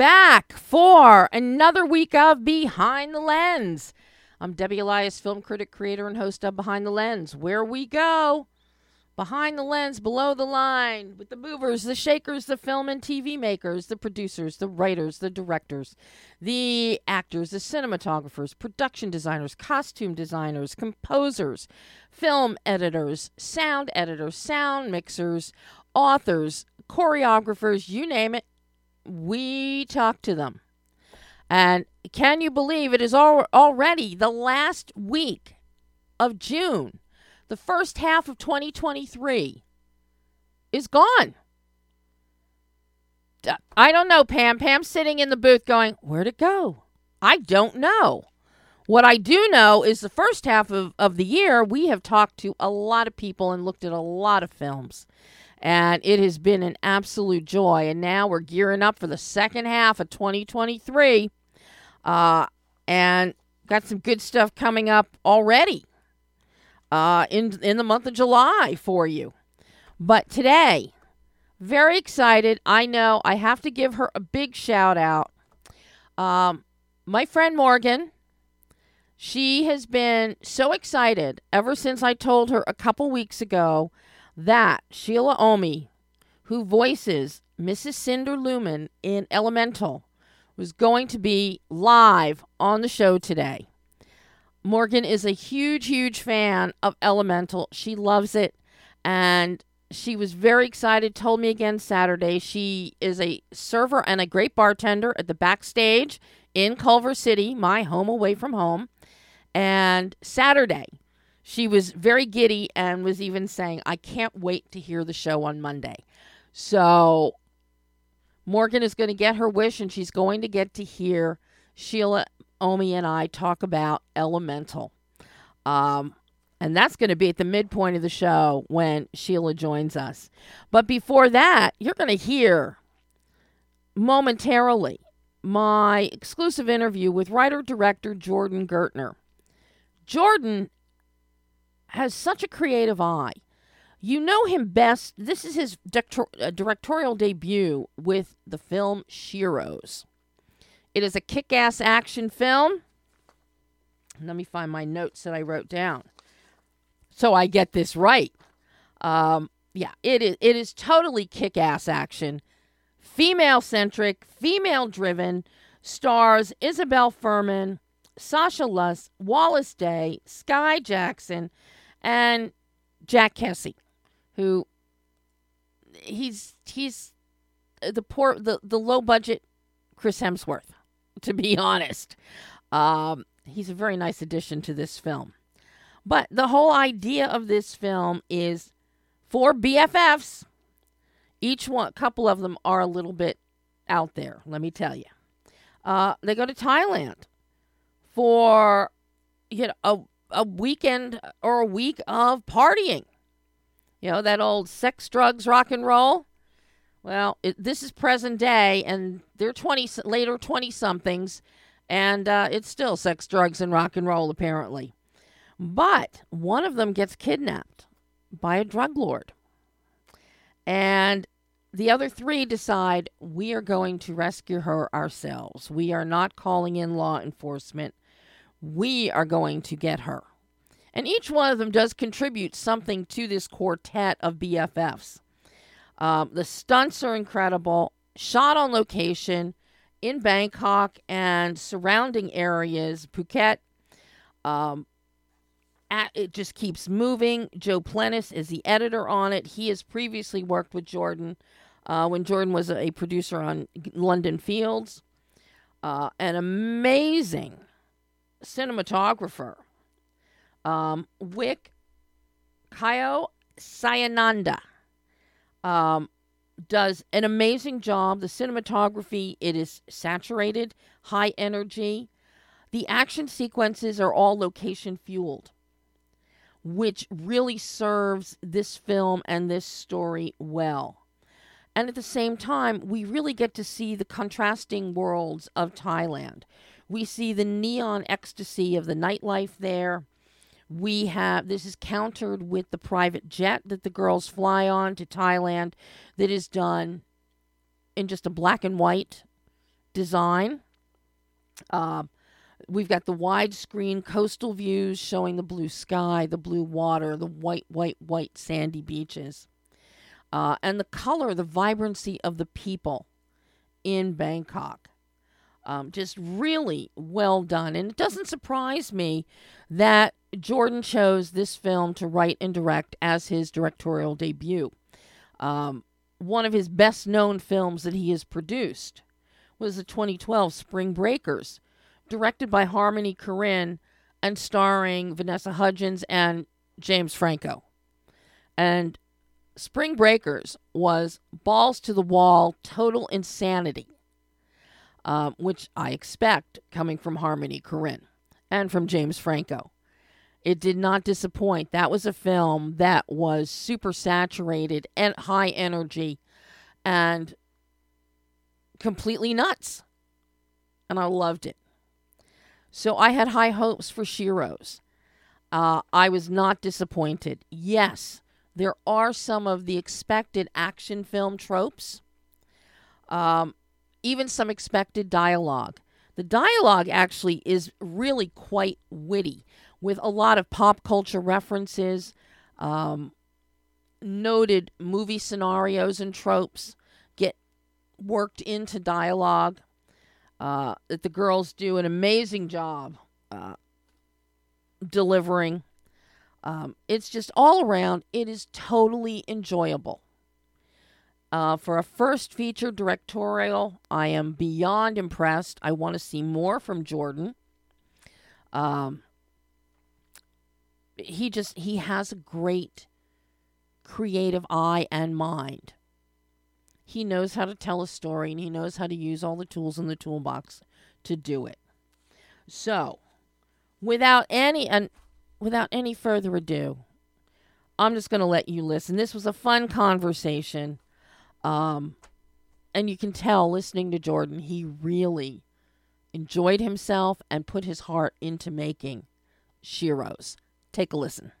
back for another week of Behind the Lens. I'm Debbie Elias, film critic, creator, and host of Behind the Lens, where we go behind the lens, below the line, with the movers, the shakers, the film and TV makers, the producers, the writers, the directors, the actors, the cinematographers, production designers, costume designers, composers, film editors, sound editors, sound mixers, authors, choreographers, you name it. We talk to them. And can you believe it is al- already the last week of June? The first half of 2023 is gone. I don't know, Pam. Pam's sitting in the booth going, Where'd it go? I don't know. What I do know is the first half of, of the year, we have talked to a lot of people and looked at a lot of films. And it has been an absolute joy. And now we're gearing up for the second half of 2023. Uh, and got some good stuff coming up already uh, in in the month of July for you. But today, very excited. I know I have to give her a big shout out. Um, my friend Morgan, she has been so excited ever since I told her a couple weeks ago that Shila Ommi, who voices Mrs. Cinder Lumen in Elemental, was going to be live on the show today. Morgan is a huge, huge fan of Elemental. She loves it. And she was very excited, told me again Saturday. She is a server and a great bartender at the backstage in Culver City, my home away from home. And Saturday, she was very giddy and was even saying, I can't wait to hear the show on Monday. So Morgan is going to get her wish and she's going to get to hear Shila Ommi and I talk about Elemental. Um, and that's going to be at the midpoint of the show when Shila joins us. But before that, you're going to hear momentarily my exclusive interview with writer director Jordan Gertner. Jordan has such a creative eye. You know him best. This is his uh, directorial debut with the film Sheroes. It is a kick ass action film. Let me find my notes that I wrote down so I get this right. Um, yeah, it is, it is totally kick ass action, female centric, female driven, stars Isabel Fuhrman, Sasha Luss, Wallis Day, Skai Jackson, and Jack Kesy, who he's he's the poor the, the low budget Chris Hemsworth. to be honest. Um, he's a very nice addition to this film. But the whole idea of this film is for BFFs. Each one, a couple of them are a little bit out there, let me tell you. Uh, they go to Thailand for you know a, a weekend or a week of partying. You know, that old sex, drugs, rock and roll. Well, it, this is present day, and they're 20, later 20 somethings, and uh, it's still sex, drugs, and rock and roll, apparently. But one of them gets kidnapped by a drug lord. And the other three decide we are going to rescue her ourselves. We are not calling in law enforcement. We are going to get her. And each one of them does contribute something to this quartet of BFFs. Um, the stunts are incredible, shot on location in Bangkok and surrounding areas, Phuket. Um, at, it just keeps moving. Joe Plennis is the editor on it. He has previously worked with Jordan uh, when Jordan was a producer on London Fields. Uh, an amazing cinematographer, um, Wick Kayo Sayananda um, does an amazing job. The cinematography, it is saturated, high energy. The action sequences are all location fueled, which really serves this film and this story well. And at the same time, we really get to see the contrasting worlds of Thailand. We see the neon ecstasy of the nightlife there. We have this is countered with the private jet that the girls fly on to Thailand that is done in just a black and white design. Uh, we've got the widescreen coastal views showing the blue sky, the blue water, the white, white, white sandy beaches, uh, and the color, the vibrancy of the people in Bangkok. Um, just really well done. And it doesn't surprise me that Jordan chose this film to write and direct as his directorial debut. Um, one of his best known films that he has produced was the 2012 Spring Breakers, directed by Harmony Korine and starring Vanessa Hudgens and James Franco. And Spring Breakers was balls to the wall, total insanity, um, which I expect coming from Harmony Korine and from James Franco. It did not disappoint. That was a film that was super saturated and high energy and completely nuts. And I loved it. So I had high hopes for Sheroes. Uh, I was not disappointed. Yes, there are some of the expected action film tropes, um, even some expected dialogue. The dialogue actually is really quite witty with a lot of pop culture references, um, noted movie scenarios and tropes get worked into dialogue. Uh, that the girls do an amazing job uh, delivering. Um, it's just all around, it is totally enjoyable. Uh, for a first feature directorial, I am beyond impressed. I want to see more from Jordan. Um, he just he has a great creative eye and mind. He knows how to tell a story and he knows how to use all the tools in the toolbox to do it. So, without any and without any further ado, I'm just going to let you listen. This was a fun conversation. Um and you can tell listening to Jordan, he really enjoyed himself and put his heart into making Sheroes. Take a listen.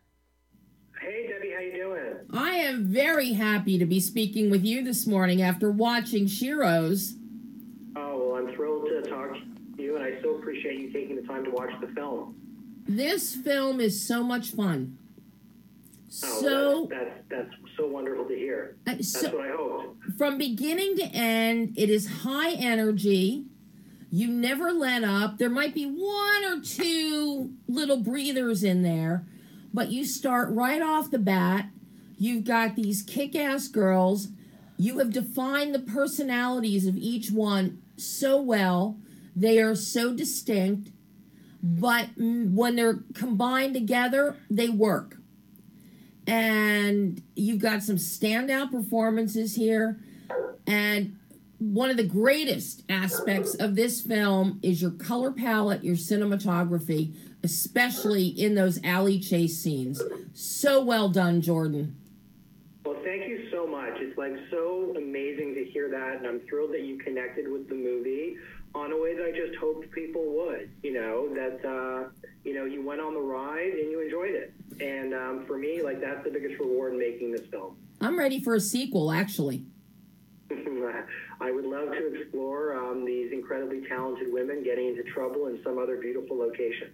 Hey, Debbie, how you doing? I am very happy to be speaking with you this morning after watching Sheroes. Oh, well, I'm thrilled to talk to you, and I so appreciate you taking the time to watch the film. This film is so much fun. Oh, So, that's, that's that's so wonderful to hear. uh, That's so what I hoped. from beginning to end, it is high energy. You never let up. There might be one or two little breathers in there, but you start right off the bat. You've got these kick ass girls. You have defined the personalities of each one so well. They are so distinct, but when they're combined together, they work. And you've got some standout performances here. And one of the greatest aspects of this film is your color palette, your cinematography, especially in those alley chase scenes. So well done, Jordan. Well, thank you so much. It's like so amazing to hear that, and I'm thrilled that you connected with the movie on a way that I just hoped people would. You know that uh, you know you went on the ride and you enjoyed it, and um, for me, like that's the biggest reward in making this film. I'm ready for a sequel, actually. I would love to explore um, these incredibly talented women getting into trouble in some other beautiful location.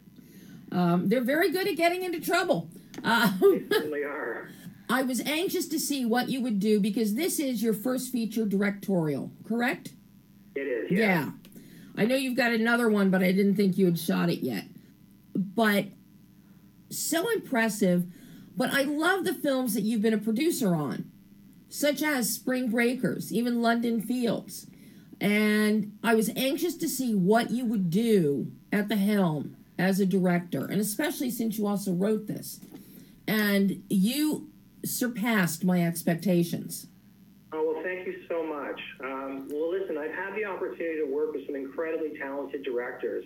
Um, they're very good at getting into trouble. Uh, Certainly are. I was anxious to see what you would do because this is your first feature directorial, correct? It is. Yeah. Yeah. I know you've got another one, but I didn't think you had shot it yet. But so impressive. But I love the films that you've been a producer on, such as Spring Breakers, even London Fields. And I was anxious to see what you would do at the helm as a director, and especially since you also wrote this. And you surpassed my expectations. Oh, well, thank you so much. Um, well, listen, I've had the opportunity to work with some incredibly talented directors,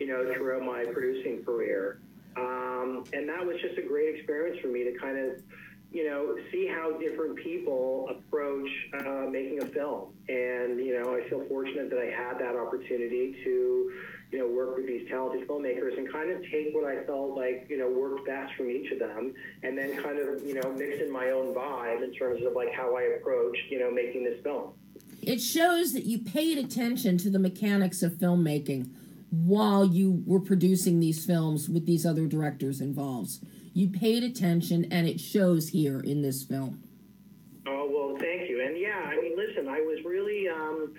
you know, throughout my producing career. Um, and that was just a great experience for me to kind of, you know, see how different people approach uh, making a film. And, you know, I feel fortunate that I had that opportunity to, you know, work with these talented filmmakers and kind of take what I felt like, you know, worked best from each of them and then kind of, you know, mix in my own vibe in terms of like how I approached, you know, making this film. it shows that you paid attention to the mechanics of filmmaking while you were producing these films with these other directors involved. You paid attention, and it shows here in this film. Oh well, thank you. And yeah, I mean, listen, I was really um,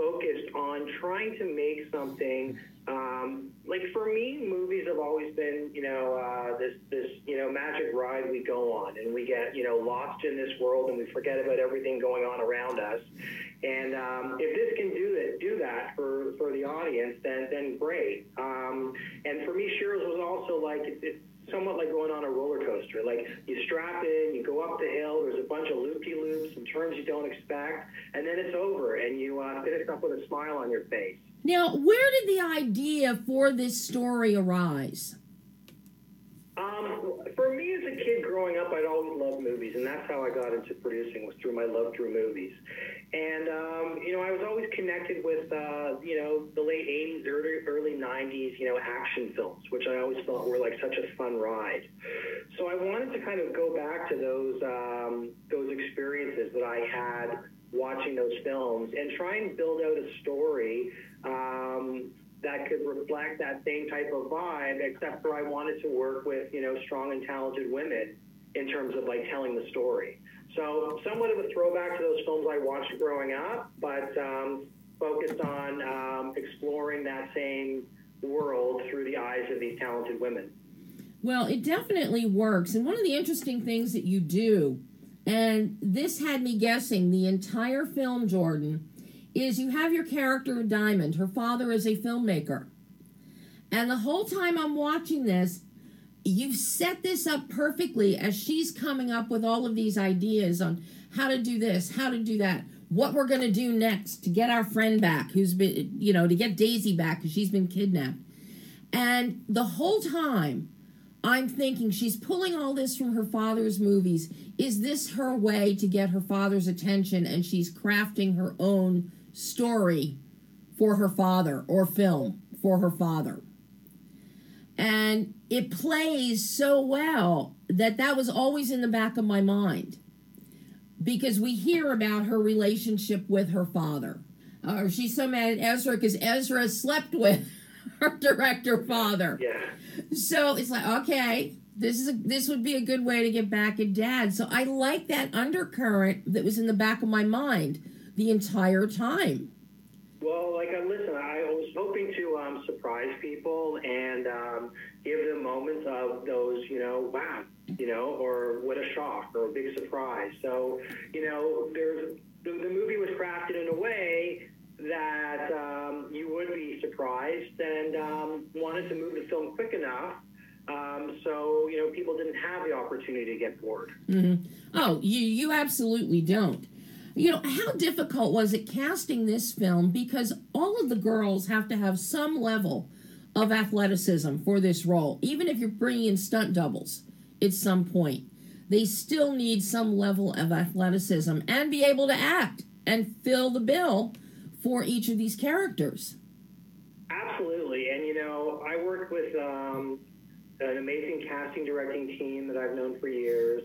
focused on trying to make something. Um, like for me, movies have always been, you know, uh, this this you know magic ride we go on, and we get you know lost in this world, and we forget about everything going on around us. And um, if this can do that, do that for, for the audience, then then great. Um, and for me, Sheroes was also like it, it's somewhat like going on a roller coaster. Like you strap in, you go up the hill. There's a bunch of loopy loops and turns you don't expect, and then it's over, and you uh, finish up with a smile on your face. Now, where did the idea for this story arise? Um, for me as a kid growing up, I'd always loved movies, and that's how I got into producing was through my love through movies. And um, you know, I was always connected with uh, you know the late '80s, early early '90s, you know, action films, which I always thought were like such a fun ride. So I wanted to kind of go back to those um, those experiences that I had watching those films and try and build out a story um, that could reflect that same type of vibe, except for I wanted to work with, you know, strong and talented women in terms of like telling the story. So somewhat of a throwback to those films I watched growing up, but um, focused on um, exploring that same world through the eyes of these talented women. Well, it definitely works. And one of the interesting things that you do, and this had me guessing the entire film, Jordan, is you have your character Diamond. Her father is a filmmaker. And the whole time I'm watching this, you've set this up perfectly as she's coming up with all of these ideas on how to do this, how to do that, what we're going to do next to get our friend back, who's been, you know, to get Daisy back because she's been kidnapped. And the whole time, I'm thinking she's pulling all this from her father's movies. Is this her way to get her father's attention? And she's crafting her own story for her father or film for her father. And it plays so well that that was always in the back of my mind because we hear about her relationship with her father. Uh, she's so mad at Ezra because Ezra slept with her director father. Yeah. So it's like, okay, this is a, this would be a good way to get back at dad. So I like that undercurrent that was in the back of my mind the entire time. Well, like, uh, listen, I was hoping to um, surprise people and um, give them moments of those, you know, wow, you know, or what a shock or a big surprise. So, you know, there's the, the movie was crafted in a way that um, you would be surprised and um, wanted to move the film quick enough um, so you know people didn't have the opportunity to get bored. Mm-hmm. Oh, you you absolutely don't. You know how difficult was it casting this film because all of the girls have to have some level of athleticism for this role, even if you're bringing in stunt doubles at some point. They still need some level of athleticism and be able to act and fill the bill for each of these characters. Absolutely, and you know, I worked with um, an amazing casting directing team that I've known for years,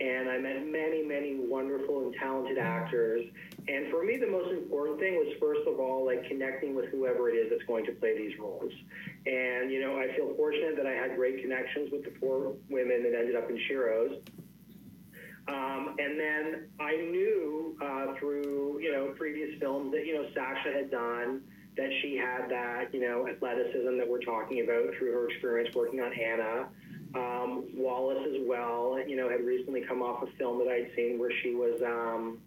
and I met many, many wonderful and talented actors. And for me, the most important thing was first of all, like connecting with whoever it is that's going to play these roles. And you know, I feel fortunate that I had great connections with the four women that ended up in Sheroes. Um, and then I knew uh, through you know previous films that you know Sasha had done that she had that you know athleticism that we're talking about through her experience working on Anna. Um, Wallis as well, you know, had recently come off a film that I'd seen where she was um,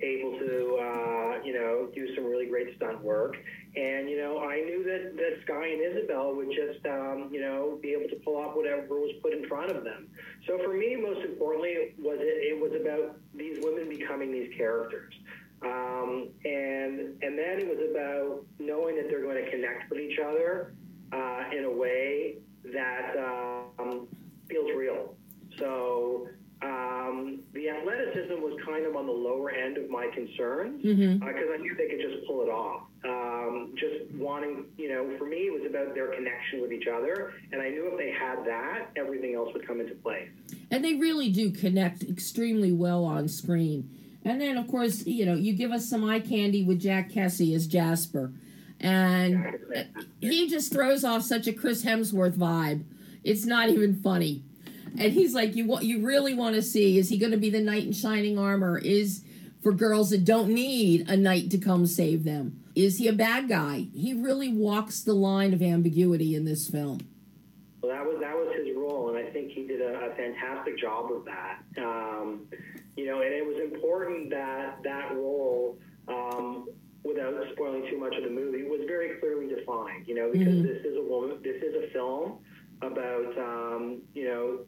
able to, uh, you know, do some really great stunt work. And, you know, I knew that, that Skai and Isabel would just, um, you know, be able to pull off whatever was put in front of them. So for me, most importantly, was it, it was about these women becoming these characters. Um, and and then it was about knowing that they're going to connect with each other uh, in a way that um, feels real. So um, the athleticism was kind of on the lower end of my concerns because Mhm. uh, I knew they could just pull it off. Um, just wanting, you know, for me, it was about their connection with each other, and I knew if they had that, everything else would come into place. And they really do connect extremely well on screen. And then, of course, you know, you give us some eye candy with Jack Kesy as Jasper. And he just throws off such a Chris Hemsworth vibe. It's not even funny. And he's like, you what you really want to see is he going to be the knight in shining armor? Is for girls that don't need a knight to come save them? Is he a bad guy? He really walks the line of ambiguity in this film. Well, that was that was his role, and I think he did a, a fantastic job of that. Um, you know, and it was important that that role, um, without spoiling too much of the movie, was very clearly defined. You know, because mm-hmm. this is a woman, this is a film about um, you know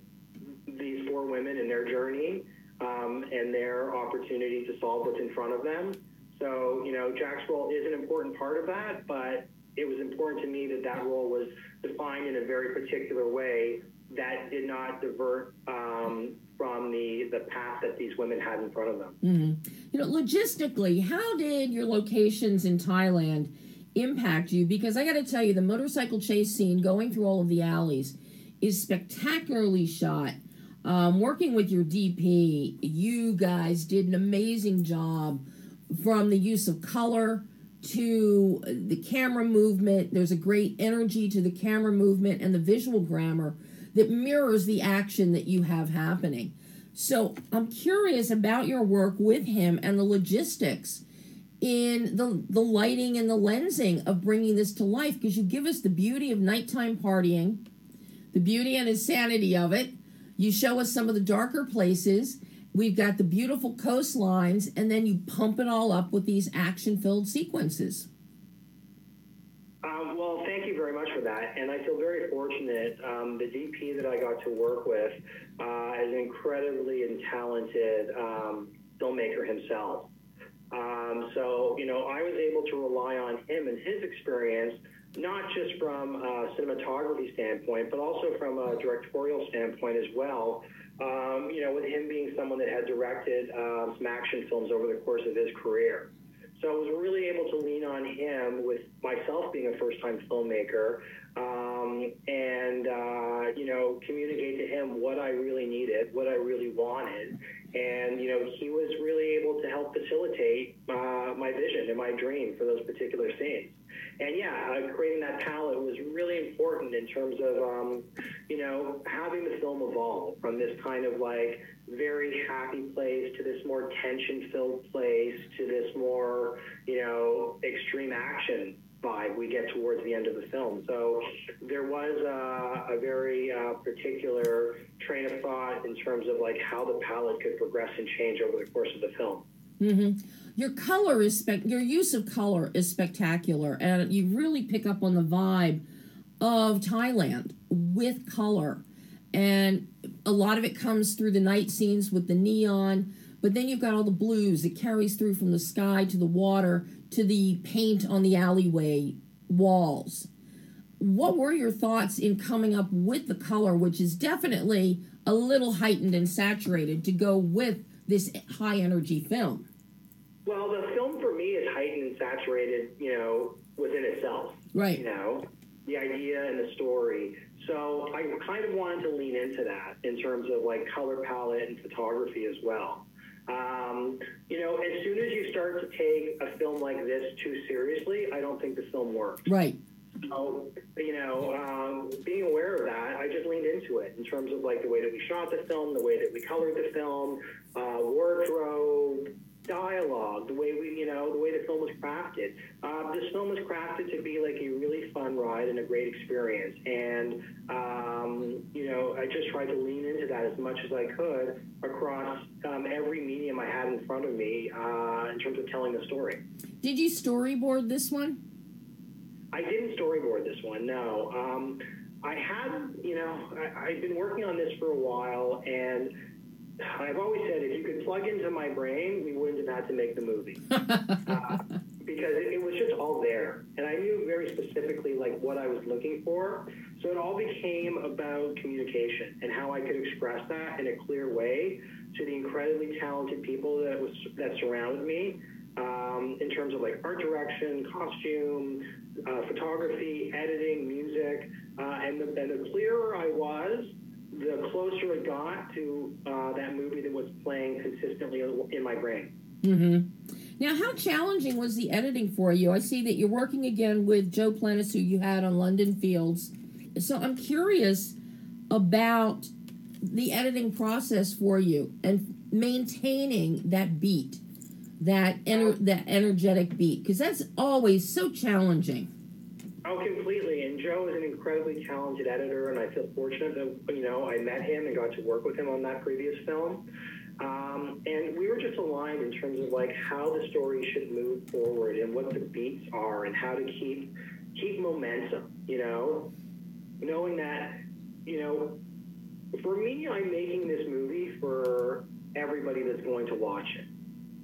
these four women and their journey um, and their opportunity to solve what's in front of them. So, you know, Jack's role is an important part of that, but it was important to me that that role was defined in a very particular way that did not divert um, from the the path that these women had in front of them. Mm-hmm. You know, logistically, how did your locations in Thailand impact you? Because I got to tell you, the motorcycle chase scene going through all of the alleys is spectacularly shot. Um, working with your DP, you guys did an amazing job from the use of color to the camera movement. There's a great energy to the camera movement and the visual grammar that mirrors the action that you have happening. So I'm curious about your work with him and the logistics in the the lighting and the lensing of bringing this to life because you give us the beauty of nighttime partying, the beauty and insanity of it. You show us some of the darker places. We've got the beautiful coastlines, and then you pump it all up with these action-filled sequences. Um, well, very much for that. And I feel very fortunate. Um, the DP that I got to work with uh, is an incredibly talented um, filmmaker himself. Um, so, you know, I was able to rely on him and his experience, not just from a cinematography standpoint, but also from a directorial standpoint as well. Um, you know, with him being someone that had directed um, some action films over the course of his career. So I was really able to lean on him with myself being a first time filmmaker um, and, uh, you know, communicate to him what I really needed, what I really wanted. And, you know, he was really able to help facilitate uh, my vision and my dream for those particular scenes. And yeah, uh, creating that palette was really important in terms of, um, you know, having the film evolve from this kind of like very happy place to this more tension filled place to this more, you know, extreme action vibe we get towards the end of the film. So there was uh, a very uh, particular train of thought in terms of like how the palette could progress and change over the course of the film. Mm-hmm. Your color is spec. Your use of color is spectacular, and you really pick up on the vibe of Thailand with color. And a lot of it comes through the night scenes with the neon, but then you've got all the blues. It carries through from the sky to the water to the paint on the alleyway walls. What were your thoughts in coming up with the color, which is definitely a little heightened and saturated to go with this high energy film? Well, the film for me is heightened and saturated, you know, within itself. Right. You know, the idea and the story. So I kind of wanted to lean into that in terms of like color palette and photography as well. Um, you know, as soon as you start to take a film like this too seriously, I don't think the film works. Right. So, you know, um, being aware of that, I just leaned into it in terms of like the way that we shot the film, the way that we colored the film, uh, wardrobe, dialogue, the way we, you know, the way the film was crafted. Uh, this film was crafted to be like a really fun ride and a great experience. And, um, you know, I just tried to lean into that as much as I could across um, every medium I had in front of me uh, in terms of telling the story. Did you storyboard this one? I didn't storyboard this one, no. Um, I had, you know, I, I've been working on this for a while, and I've always said if you could plug into my brain, we wouldn't have had to make the movie. uh, because it, it, was just all there. And I knew very specifically like what I was looking for. So it all became about communication and how I could express that in a clear way to the incredibly talented people that was that surrounded me. Um, in terms of like art direction, costume, uh, photography, editing, music, uh, and, the, and the clearer I was, the closer it got to uh, that movie that was playing consistently in my brain. Mm-hmm. Now, how challenging was the editing for you? I see that you're working again with Joe Plentis, who you had on London Fields. So I'm curious about the editing process for you and maintaining that beat, that ener- that energetic beat, because that's always so challenging. Oh, completely. And Joe is an incredibly talented editor, and I feel fortunate that you know I met him and got to work with him on that previous film. Um, and we were just aligned in terms of like how the story should move forward and what the beats are and how to keep keep momentum. You know, knowing that you know, for me, I'm making this movie for everybody that's going to watch it.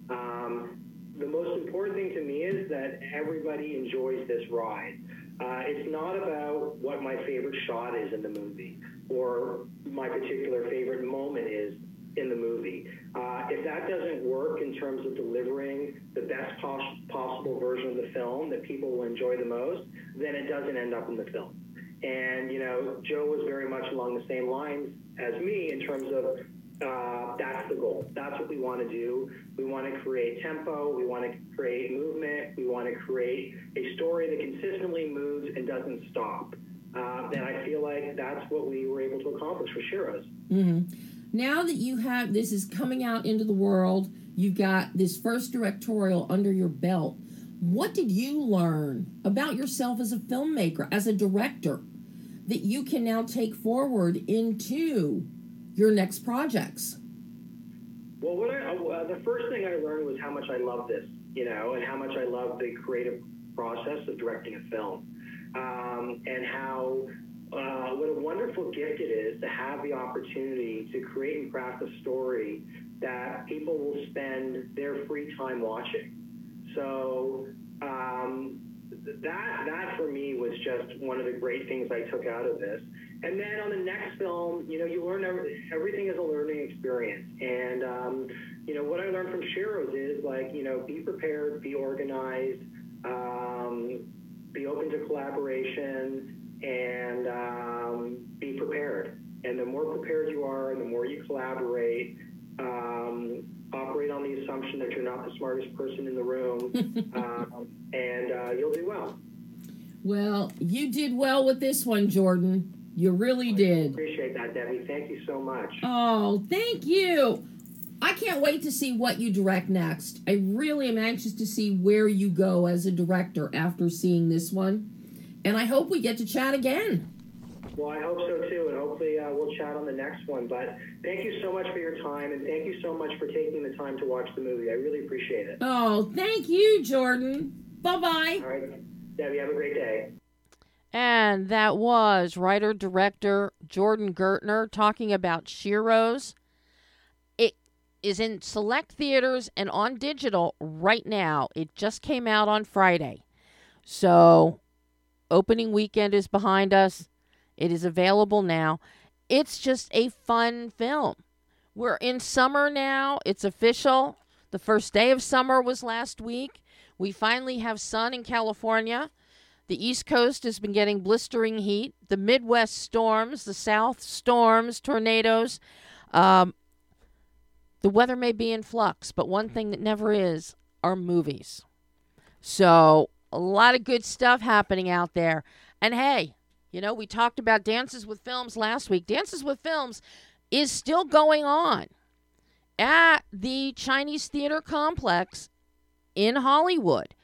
Um, the most important thing to me is that everybody enjoys this ride. Uh, it's not about what my favorite shot is in the movie or my particular favorite moment is in the movie. Uh, if that doesn't work in terms of delivering the best pos- possible version of the film that people will enjoy the most, then it doesn't end up in the film. And, you know, Joe was very much along the same lines as me in terms of uh, that's the goal. That's what we want to do. We want to create tempo. We want to create movement. We want to create a story that consistently moves and doesn't stop. Uh, and I feel like that's what we were able to accomplish with Sheroes. Mm-hmm. Now that you have this is coming out into the world, you've got this first directorial under your belt. What did you learn about yourself as a filmmaker, as a director, that you can now take forward into your next projects? Well, what I, uh, the first thing I learned was how much I love this, you know, and how much I love the creative process of directing a film, um, and how uh, what a wonderful gift it is to have the opportunity to create and craft a story that people will spend their free time watching. So um, that that for me was just one of the great things I took out of this. And then on the next film, you know, you learn every, everything is a learning experience. And, um, you know, what I learned from Sheroes is like, you know, be prepared, be organized, um, be open to collaboration, and um, be prepared. And the more prepared you are, the more you collaborate, um, operate on the assumption that you're not the smartest person in the room, um, and uh, you'll do well. Well, you did well with this one, Jordan. You really did. Appreciate that, Debbie. Thank you so much. Oh, thank you. I can't wait to see what you direct next. I really am anxious to see where you go as a director after seeing this one. And I hope we get to chat again. Well, I hope so too, and hopefully uh, we'll chat on the next one. But thank you so much for your time, and thank you so much for taking the time to watch the movie. I really appreciate it. Oh, thank you, Jordan. Bye bye. All right, Debbie, have a great day. And that was writer director Jordan Gertner talking about Sheroes. It is in select theaters and on digital right now. It just came out on Friday. So, opening weekend is behind us. It is available now. It's just a fun film. We're in summer now. It's official. The first day of summer was last week. We finally have sun in California. The East Coast has been getting blistering heat. The Midwest storms, the South storms, tornadoes. Um, the weather may be in flux, but one thing that never is are movies. So, a lot of good stuff happening out there. And hey, you know, we talked about Dances with Films last week. Dances with Films is still going on at the Chinese Theater Complex in Hollywood.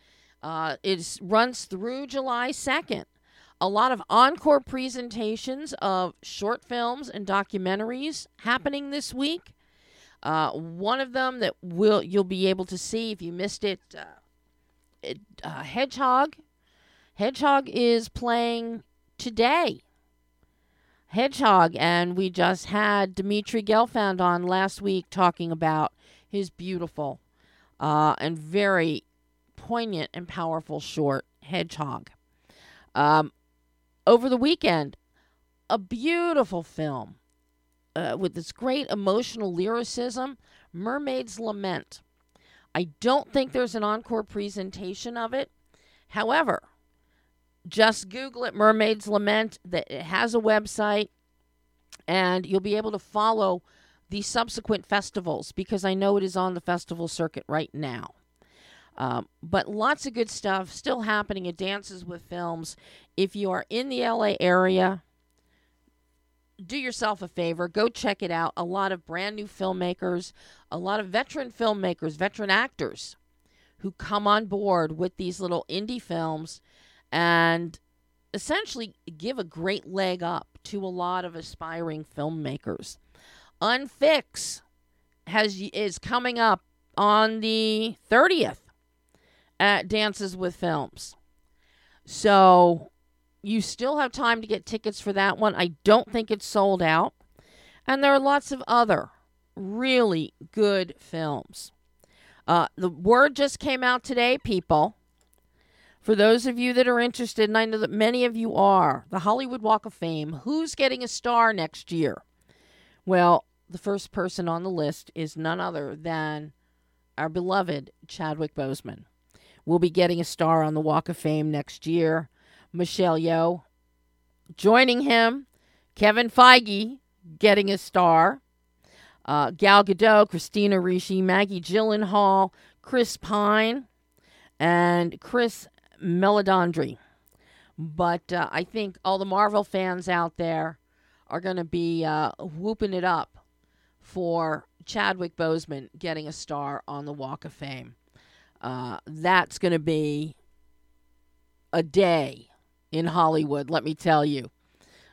Uh, it runs through July 2nd. A lot of encore presentations of short films and documentaries happening this week. Uh, one of them that will you'll be able to see if you missed it, uh, it uh, Hedgehog. Hedgehog is playing today. Hedgehog, and we just had Dimitri Gelfand on last week talking about his beautiful uh, and very poignant and powerful short, Hedgehog. Um, over the weekend, a beautiful film uh, with this great emotional lyricism, Mermaid's Lament. I don't think there's an encore presentation of it. However, just Google it, Mermaid's Lament. That it has a website, and you'll be able to follow the subsequent festivals because I know it is on the festival circuit right now. Um, but lots of good stuff still happening at Dances with Films. If you are in the LA area, do yourself a favor, go check it out. A lot of brand new filmmakers, a lot of veteran filmmakers, veteran actors who come on board with these little indie films and essentially give a great leg up to a lot of aspiring filmmakers. Unfix has is coming up on the 30th at Dances with Films. So you still have time to get tickets for that one. I don't think it's sold out. And there are lots of other really good films. Uh, the word just came out today, people. For those of you that are interested, and I know that many of you are, the Hollywood Walk of Fame, who's getting a star next year? Well, the first person on the list is none other than our beloved Chadwick Boseman. We'll be getting a star on the Walk of Fame next year. Michelle Yeoh joining him. Kevin Feige getting a star. Uh, Gal Gadot, Christina Ricci, Maggie Gyllenhaal, Chris Pine, and Chris Meledandri. But uh, I think all the Marvel fans out there are going to be uh, whooping it up for Chadwick Boseman getting a star on the Walk of Fame. Uh, that's going to be a day in Hollywood, let me tell you.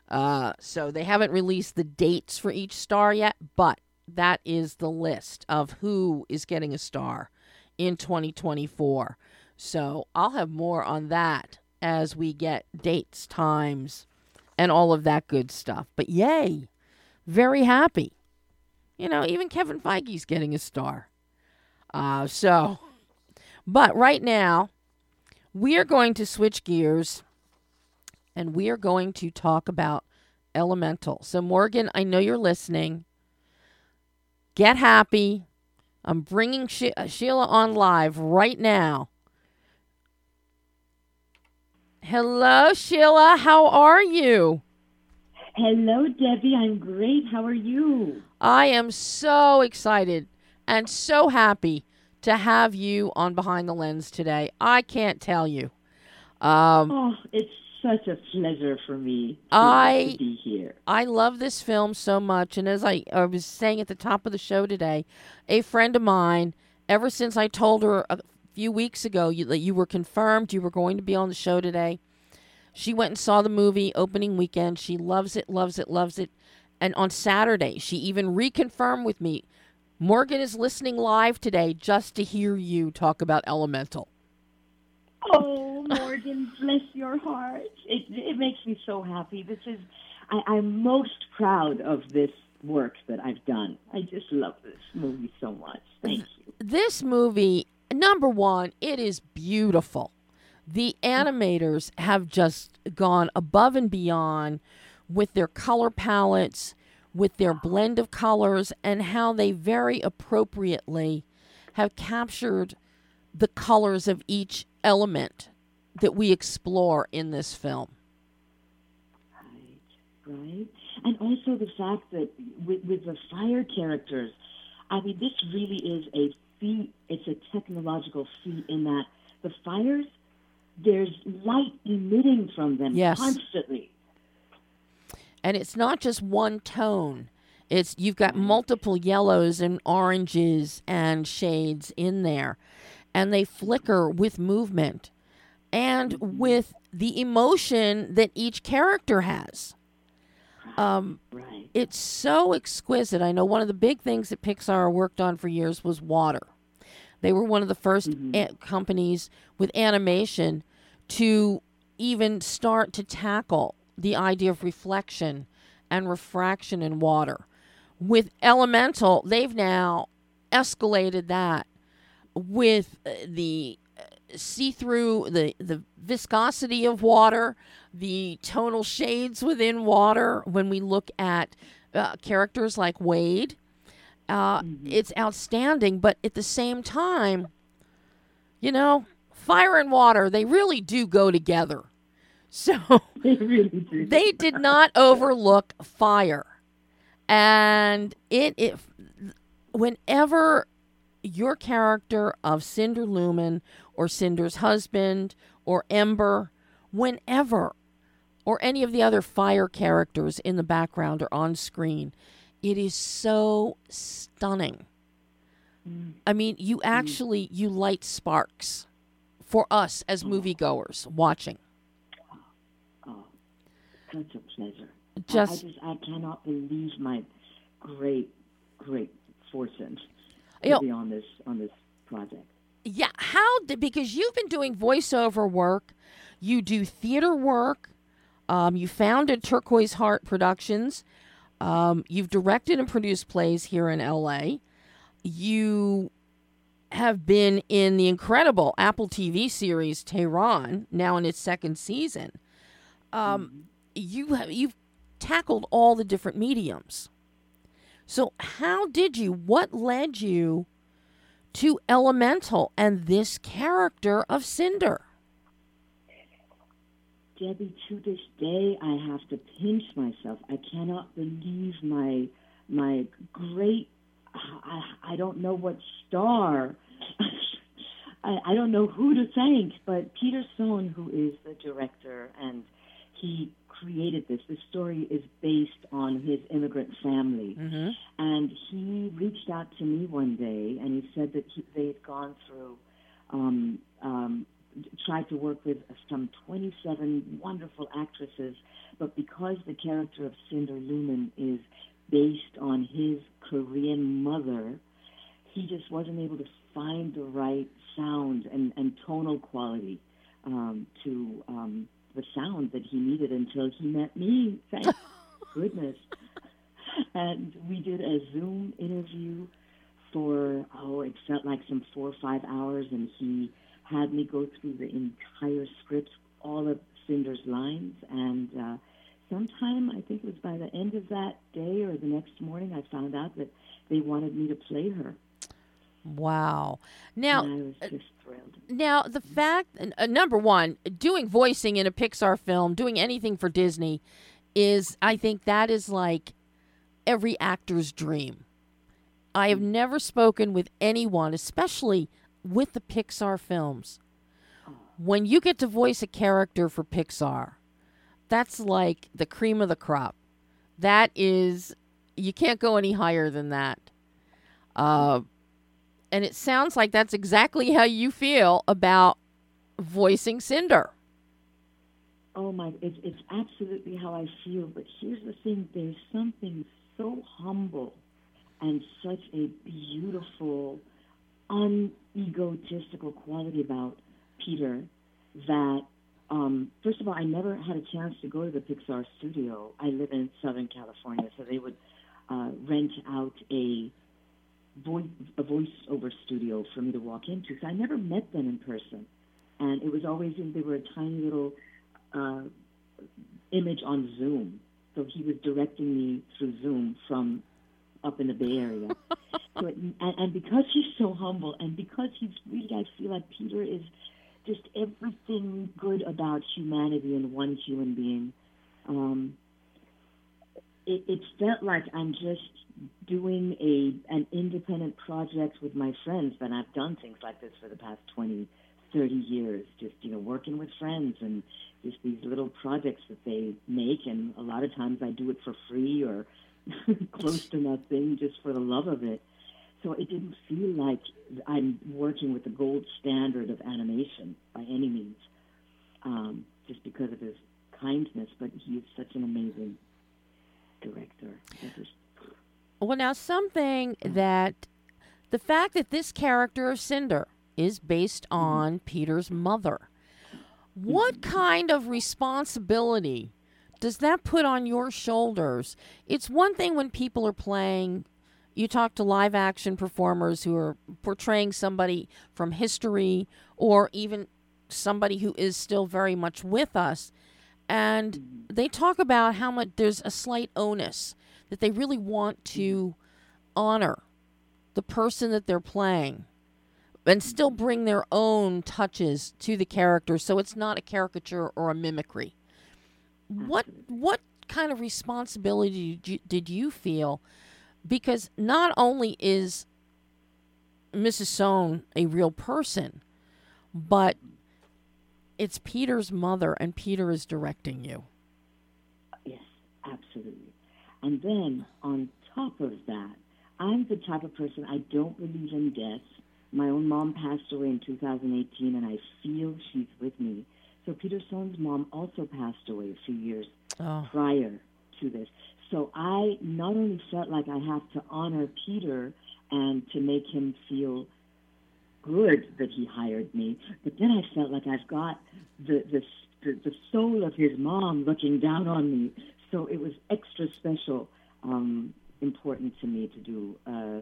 Uh, so they haven't released the dates for each star yet, but that is the list of who is getting a star in 2024. So I'll have more on that as we get dates, times, and all of that good stuff. But yay, very happy. You know, even Kevin Feige's getting a star. Uh, so, but right now, we are going to switch gears and we are going to talk about elemental. So, Morgan, I know you're listening. Get happy. I'm bringing she- uh, Shila on live right now. Hello, Shila. How are you? Hello, Debbie. I'm great. How are you? I am so excited and so happy to have you on Behind the Lens today. I can't tell you. Um, oh, it's such a pleasure for me to, I, to be here. I love this film so much. And as I, I was saying at the top of the show today, a friend of mine, ever since I told her a few weeks ago you, that you were confirmed you were going to be on the show today, she went and saw the movie opening weekend. She loves it, loves it, loves it. And on Saturday, she even reconfirmed with me Morgan is listening live today just to hear you talk about Elemental. Oh, Morgan, bless your heart. It, it makes me so happy. This is, I, I'm most proud of this work that I've done. I just love this movie so much. Thank you. This movie, number one, it is beautiful. The animators have just gone above and beyond with their color palettes, with their blend of colors, and how they very appropriately have captured the colors of each element that we explore in this film. Right, right. And also the fact that with, with the fire characters, I mean, this really is a feat, it's a technological feat in that the fires, there's light emitting from them yes. constantly. And it's not just one tone. It's you've got multiple yellows and oranges and shades in there and they flicker with movement and with the emotion that each character has. Um, right. It's so exquisite. I know one of the big things that Pixar worked on for years was water. They were one of the 1st mm-hmm. a- companies with animation to even start to tackle the idea of reflection and refraction in water. With Elemental, they've now escalated that with uh, the see through the the viscosity of water, the tonal shades within water. When we look at uh, characters like Wade, uh, mm-hmm. it's outstanding. But at the same time, you know, fire and water they really do go together. So they really they did not overlook fire. And it if whenever your character of Cinder Lumen or Cinder's husband or Ember, whenever or any of the other fire characters in the background or on screen, it is so stunning. I mean, you mm. actually you light sparks for us as mm. moviegoers watching. Oh, such a pleasure. Just I, just I cannot believe my great great fortune You know- on this on this project. Yeah, how did because you've been doing voiceover work, you do theater work, um, you founded Turquoise Heart Productions, um, you've directed and produced plays here in LA, you have been in the incredible Apple TV series Tehran, now in its second season. Um, you have you've tackled all the different mediums. So how did you? What led you? to Elemental and this character of Cinder. Debbie, to this day, I have to pinch myself. I cannot believe my my great. I, I don't know what star. I, I don't know who to thank, but Peter Sohn, who is the director, and he created this. This story is based on his immigrant family, Mm-hmm. and he reached out to me one day, and he said that he, they had gone through, um, um, tried to work with some 27 wonderful actresses, but because the character of Cinder Lumen is based on his Korean mother, he just wasn't able to find the right sound and, and tonal quality um, to um, the sound that he needed until he met me. Thank goodness. And we did a Zoom interview for, oh, it felt like some four or five hours, and he had me go through the entire script, all of Cinder's lines, and uh, sometime, I think it was by the end of that day or the next morning, I found out that they wanted me to play her. Wow. Now, and I was just now the fact, uh, number one, doing voicing in a Pixar film, doing anything for Disney, is I think that is like every actor's dream. I have never spoken with anyone, especially with the Pixar films. When you get to voice a character for Pixar, that's like the cream of the crop. That is, you can't go any higher than that. Uh, and it sounds like that's exactly how you feel about voicing Cinder. Oh my! It's it's absolutely how I feel. But here's the thing: there's something so humble and such a beautiful, unegotistical quality about Peter that, um, first of all, I never had a chance to go to the Pixar studio. I live in Southern California, so they would uh, rent out a voice a voiceover studio for me to walk into. because I never met them in person, and it was always in they were a tiny little uh, image on Zoom. So he was directing me through Zoom from up in the Bay Area. so it, and, and because he's so humble, and because he's really, I feel like Peter is just everything good about humanity in one human being. Um, it, it felt like I'm just doing a an independent project with my friends, but I've done things like this for the past 20, 30 years, just, you know, working with friends and just these little projects that they make. And a lot of times I do it for free or close to nothing just for the love of it. So it didn't feel like I'm working with the gold standard of animation by any means, um, just because of his kindness. But he is such an amazing director. Well, now, something that the fact that this character of Cinder is based mm-hmm. on Peter's mother, mm-hmm. what kind of responsibility does that put on your shoulders? It's one thing when people are playing, you talk to live action performers who are portraying somebody from history or even somebody who is still very much with us. And mm-hmm. they talk about how much there's a slight onus that they really want to honor the person that they're playing and still bring their own touches to the character so it's not a caricature or a mimicry. What what kind of responsibility did you, did you feel? Because not only is Mrs. Sohn a real person, but it's Peter's mother, and Peter is directing you. Yes, absolutely. And then on top of that, I'm the type of person I don't believe in death. My own mom passed away in 2018, and I feel she's with me. So Peter Sohn's mom also passed away a few years Oh. prior to this. So I not only felt like I have to honor Peter and to make him feel good that he hired me, but then I felt like I've got the the the, the soul of his mom looking down on me. So it was extra special, um, important to me to do uh,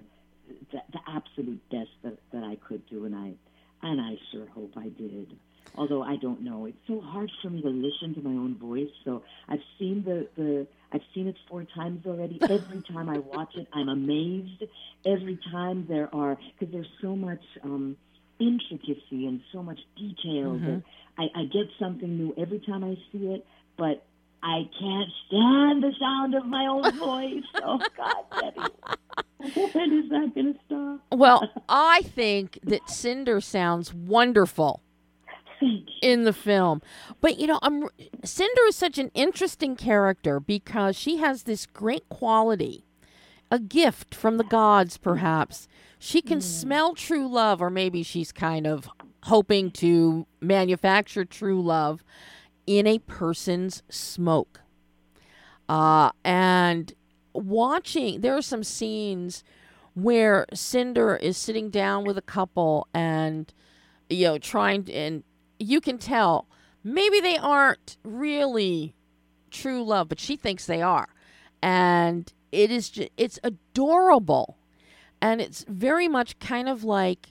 the, the absolute best that, that I could do, and I and I sure hope I did although I don't know. It's so hard for me to listen to my own voice. So I've seen the, the I've seen it four times already. Every time I watch it, I'm amazed. Every time there are because there's so much um, intricacy and so much detail that I, I get something new every time I see it. But I can't stand the sound of my own voice. Oh God, Debbie, when is that going to stop? Well, I think that Cinder sounds wonderful in the film. But you know, I'm Cinder is such an interesting character because she has this great quality, a gift from the gods perhaps. She can mm. smell true love or maybe she's kind of hoping to manufacture true love in a person's smoke. Uh and watching there are some scenes where Cinder is sitting down with a couple and you know trying and you can tell maybe they aren't really true love but she thinks they are. And it is just, it's adorable. And it's very much kind of like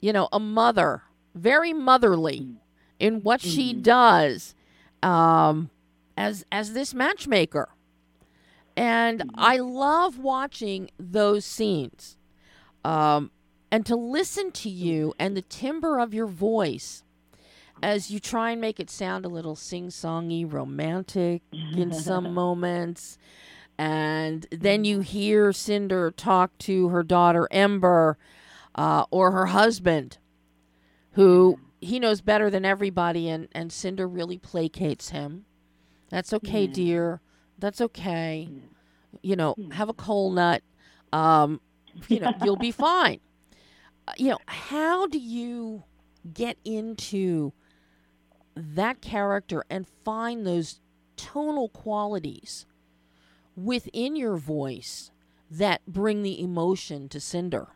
you know a mother very motherly in what she does um as as this matchmaker. And i love watching those scenes um and to listen to you and the timbre of your voice as you try and make it sound a little sing-songy romantic in some moments. And then you hear cinder talk to her daughter ember uh, or her husband who he knows better than everybody and, and cinder really placates him. That's okay Yeah. dear. That's okay. You know have a coal nut. Um, you know you'll be fine. Uh, you know how do you get into that character and find those tonal qualities within your voice that bring the emotion to cinder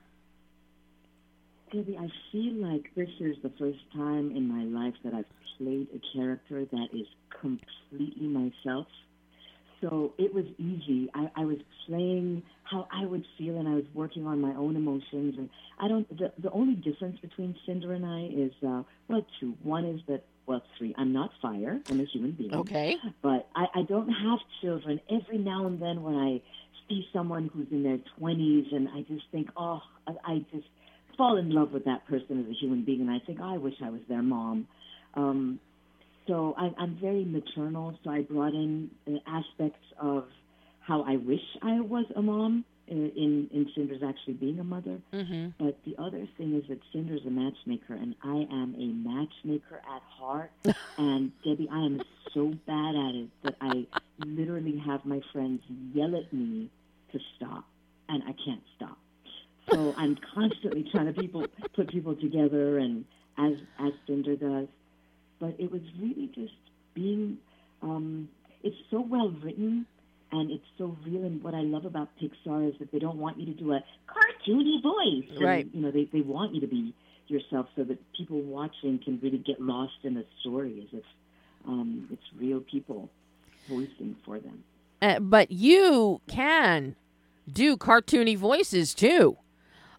Debbie, I feel like this is the first time in my life that I've played a character that is completely myself. So it was easy. I, I was playing how I would feel, and I was working on my own emotions. And I don't. The, the only difference between Cinder and I is uh, well, two. One is that well, three. I'm not fire. I'm a human being. okay But I, I don't have children. Every now and then, when I see someone who's in their 20s, and I just think, oh, I, I just fall in love with that person as a human being, and I think, I wish I was their mom. Um, so I, I'm very maternal. So I brought in uh, aspects of how I wish I was a mom uh, in in Cinder's actually being a mother. mm-hmm. But the other thing is that Cinder's a matchmaker, and I am a matchmaker at heart. and Debbie, I am so bad at it that I literally have my friends yell at me to stop, and I can't stop. So I'm constantly trying to people put people together, and as as Cinder does. But it was really just being. Um, it's so well written and it's so real. And what I love about Pixar is that they don't want you to do a cartoony voice. And, Right. You know, they, they want you to be yourself so that people watching can really get lost in the story as if um, it's real people voicing for them. Uh, but you can do cartoony voices too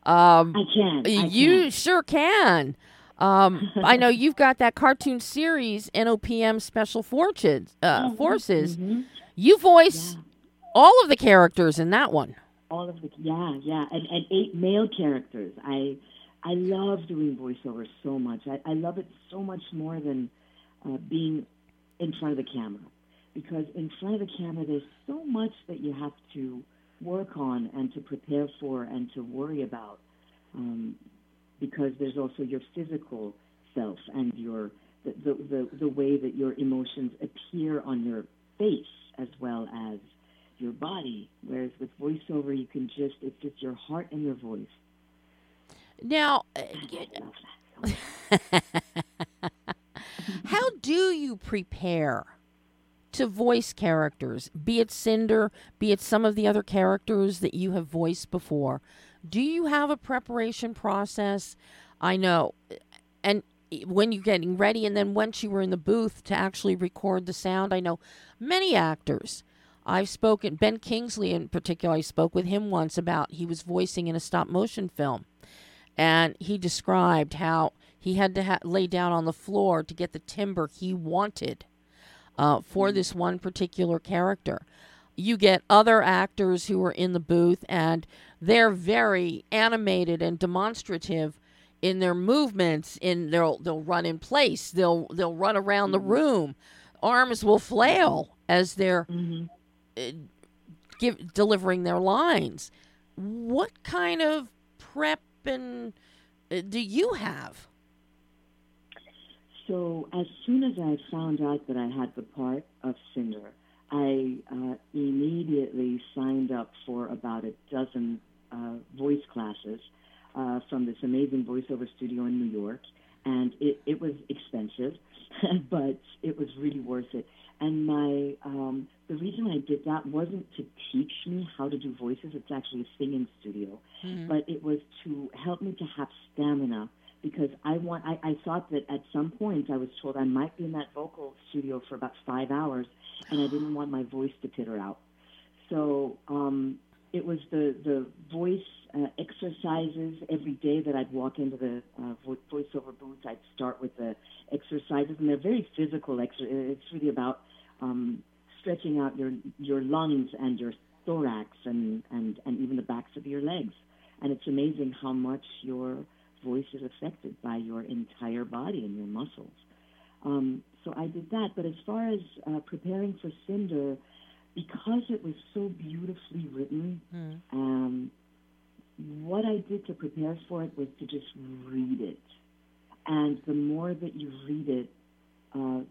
um, I can. I you can. sure can. Um, I know you've got that cartoon series NOPM Special Fortunes uh, Forces. Mhm. You voice Yeah. all of the characters in that one. All of the yeah, yeah, and, and eight male characters. I I love doing voiceover so much. I, I love it so much more than uh, being in front of the camera because in front of the camera, there's so much that you have to work on and to prepare for and to worry about. Um, because there's also your physical self and your the, the, the, the way that your emotions appear on your face as well as your body. Whereas with voiceover, you can just, it's just your heart and your voice. Now, uh, how do you prepare to voice characters, be it Cinder, be it some of the other characters that you have voiced before? Do you have a preparation process? I know, and when you're getting ready, and then once you were in the booth to actually record the sound, I know many actors. I've spoken, Ben Kingsley in particular, I spoke with him once about he was voicing in a stop motion film. And he described how he had to ha- lay down on the floor to get the timbre he wanted uh, for this one particular character. You get other actors who are in the booth and they're very animated and demonstrative in their movements in they'll they'll run in place they'll they'll run around the room arms will flail as they're Mm-hmm. uh, give delivering their lines what kind of prep and uh, do you have So as soon as I found out that I had the part of Cinder, I uh, immediately signed up for about a dozen uh, voice classes uh, from this amazing voiceover studio in New York, and it, it was expensive, but it was really worth it. And my um, the reason I did that wasn't to teach me how to do voices. It's actually a singing studio, but it was to help me to have stamina because I want. I, I thought that at some point I was told I might be in that vocal studio for about five hours, and I didn't want my voice to peter out. So um, it was the the voice uh, exercises every day that I'd walk into the uh, vo- voiceover booth. I'd start with the exercises, and they're very physical. It's really about um, stretching out your your lungs and your thorax and, and, and even the backs of your legs. And it's amazing how much your voice is affected by your entire body and your muscles. Um, so I did that. But as far as uh, preparing for Cinder, because it was so beautifully written, um, what I did to prepare for it was to just read it. And the more that you read it, uh,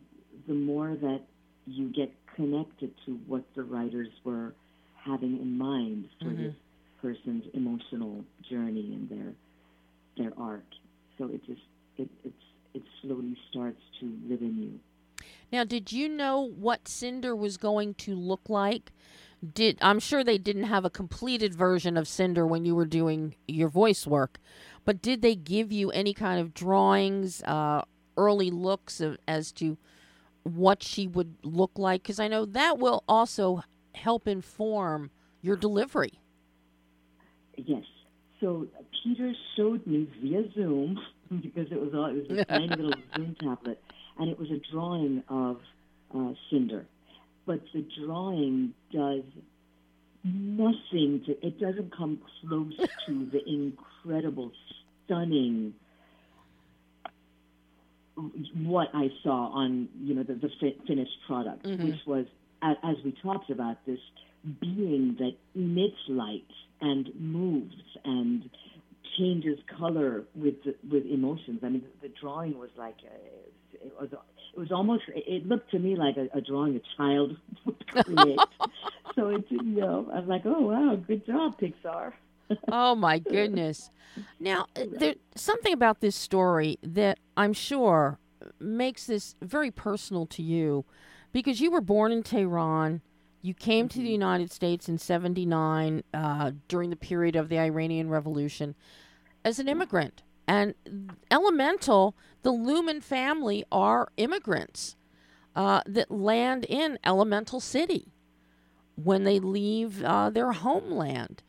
the more that you get connected to what the writers were having in mind for this person's emotional journey and their their arc. So it just it it's it slowly starts to live in you. Now, did you know what Cinder was going to look like? Did I'm sure they didn't have a completed version of Cinder when you were doing your voice work, but did they give you any kind of drawings, uh, early looks of, as to what she would look like? Because I know that will also help inform your delivery. Yes. So Peter showed me via Zoom because it was all, it was a tiny little Zoom tablet, and it was a drawing of uh, Cinder, but the drawing does nothing to. It doesn't come close to the incredible, stunning what I saw on you know the, the fi- finished product, which was as we talked about this being that emits light and moves and changes color with the, with emotions. I mean, the, the drawing was like uh, it was it was almost it looked to me like a, a drawing a child would create. so it you know I was like, oh wow, good job, Pixar. oh my goodness. Now, uh, there's something about this story that I'm sure makes this very personal to you because you were born in Tehran. You came to the United States in 79 uh, during the period of the Iranian Revolution as an immigrant. And Elemental, the Lumen family, are immigrants uh, that land in Elemental City when they leave uh, their homeland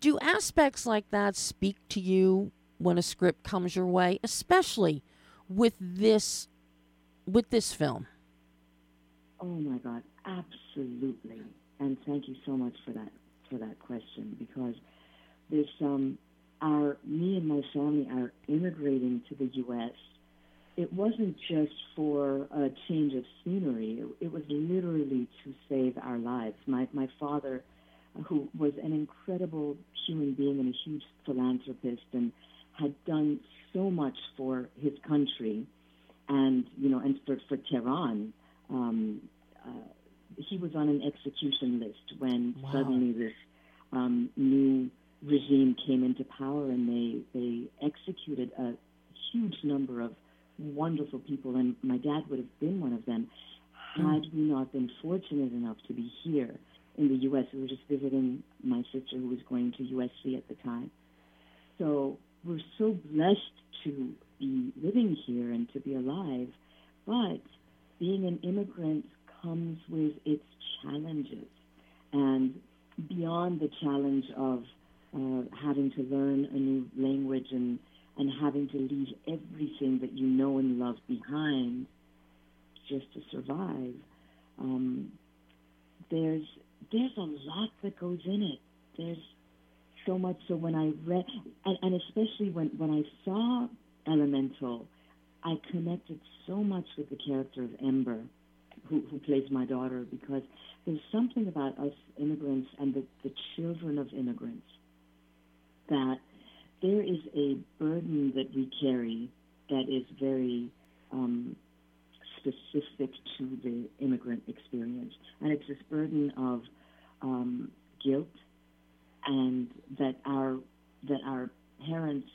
do aspects like that speak to you when a script comes your way especially with this with this film Oh my God, absolutely. And thank you so much for that for that question because this um our me and my family are immigrating to the U.S. it wasn't just for a change of scenery. It, it was literally to save our lives. My my father, who was an incredible human being and a huge philanthropist, and had done so much for his country, and you know, and for for Tehran. Um, he was on an execution list when Wow. suddenly this um, new regime came into power, and they they executed a huge number of wonderful people, and my dad would have been one of them had we not been fortunate enough to be here in the U.S. We were just visiting my sister who was going to USC at the time. So we're so blessed to be living here and to be alive, but being an immigrant comes with its challenges. And beyond the challenge of uh, having to learn a new language and and having to leave everything that you know and love behind just to survive. Um, there's there's a lot that goes in it. There's so much. So when I read, and, and especially when when I saw Elemental, I connected so much with the character of Ember, who who plays my daughter, because there's something about us immigrants and the, the children of immigrants that there is a burden that we carry that is very um, specific to the immigrant experience. And it's this burden of um, guilt and that our that our parents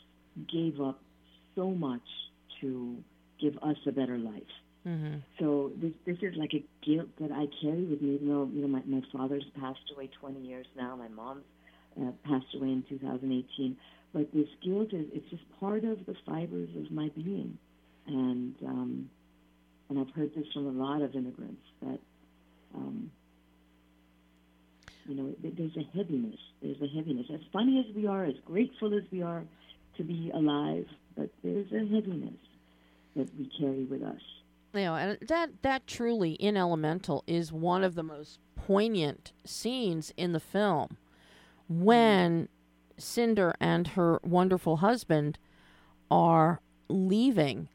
gave up so much to give us a better life. Mm-hmm. So this this is like a guilt that I carry with me, even though you know my, my father's passed away 20 years now, my mom's uh, passed away in 2018. But this guilt is it's just part of the fibers of my being, and um, and I've heard this from a lot of immigrants that um, you know there's a heaviness. There's a heaviness. As funny as we are, as grateful as we are to be alive, but there's a heaviness that we carry with us. You know, and that that truly in Elemental is one of the most poignant scenes in the film when Cinder and her wonderful husband are leaving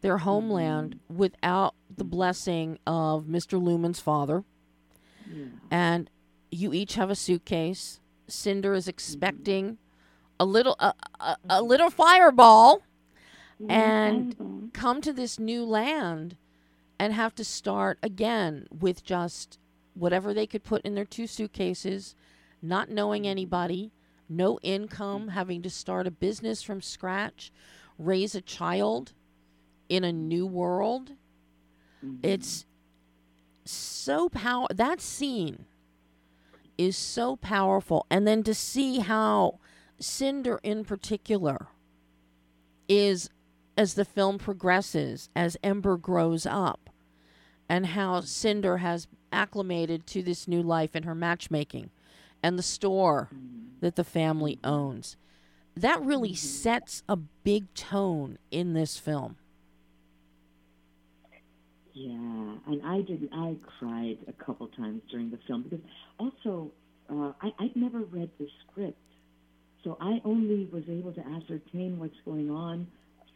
their homeland without the blessing of Mr. Lumen's father. Yeah. and you each have a suitcase. Cinder is expecting a little a, a, a little fireball and Fireball. come to this new land and have to start again with just whatever they could put in their two suitcases, not knowing anybody, no income, having to start a business from scratch, raise a child in a new world. Mm-hmm. It's so power that scene is so powerful and then to see how Cinder in particular is as the film progresses as Ember grows up and how Cinder has acclimated to this new life in her matchmaking and the store that the family owns that really sets a big tone in this film Yeah, and I didn't. I cried a couple times during the film because also uh, I, I'd never read the script, so I only was able to ascertain what's going on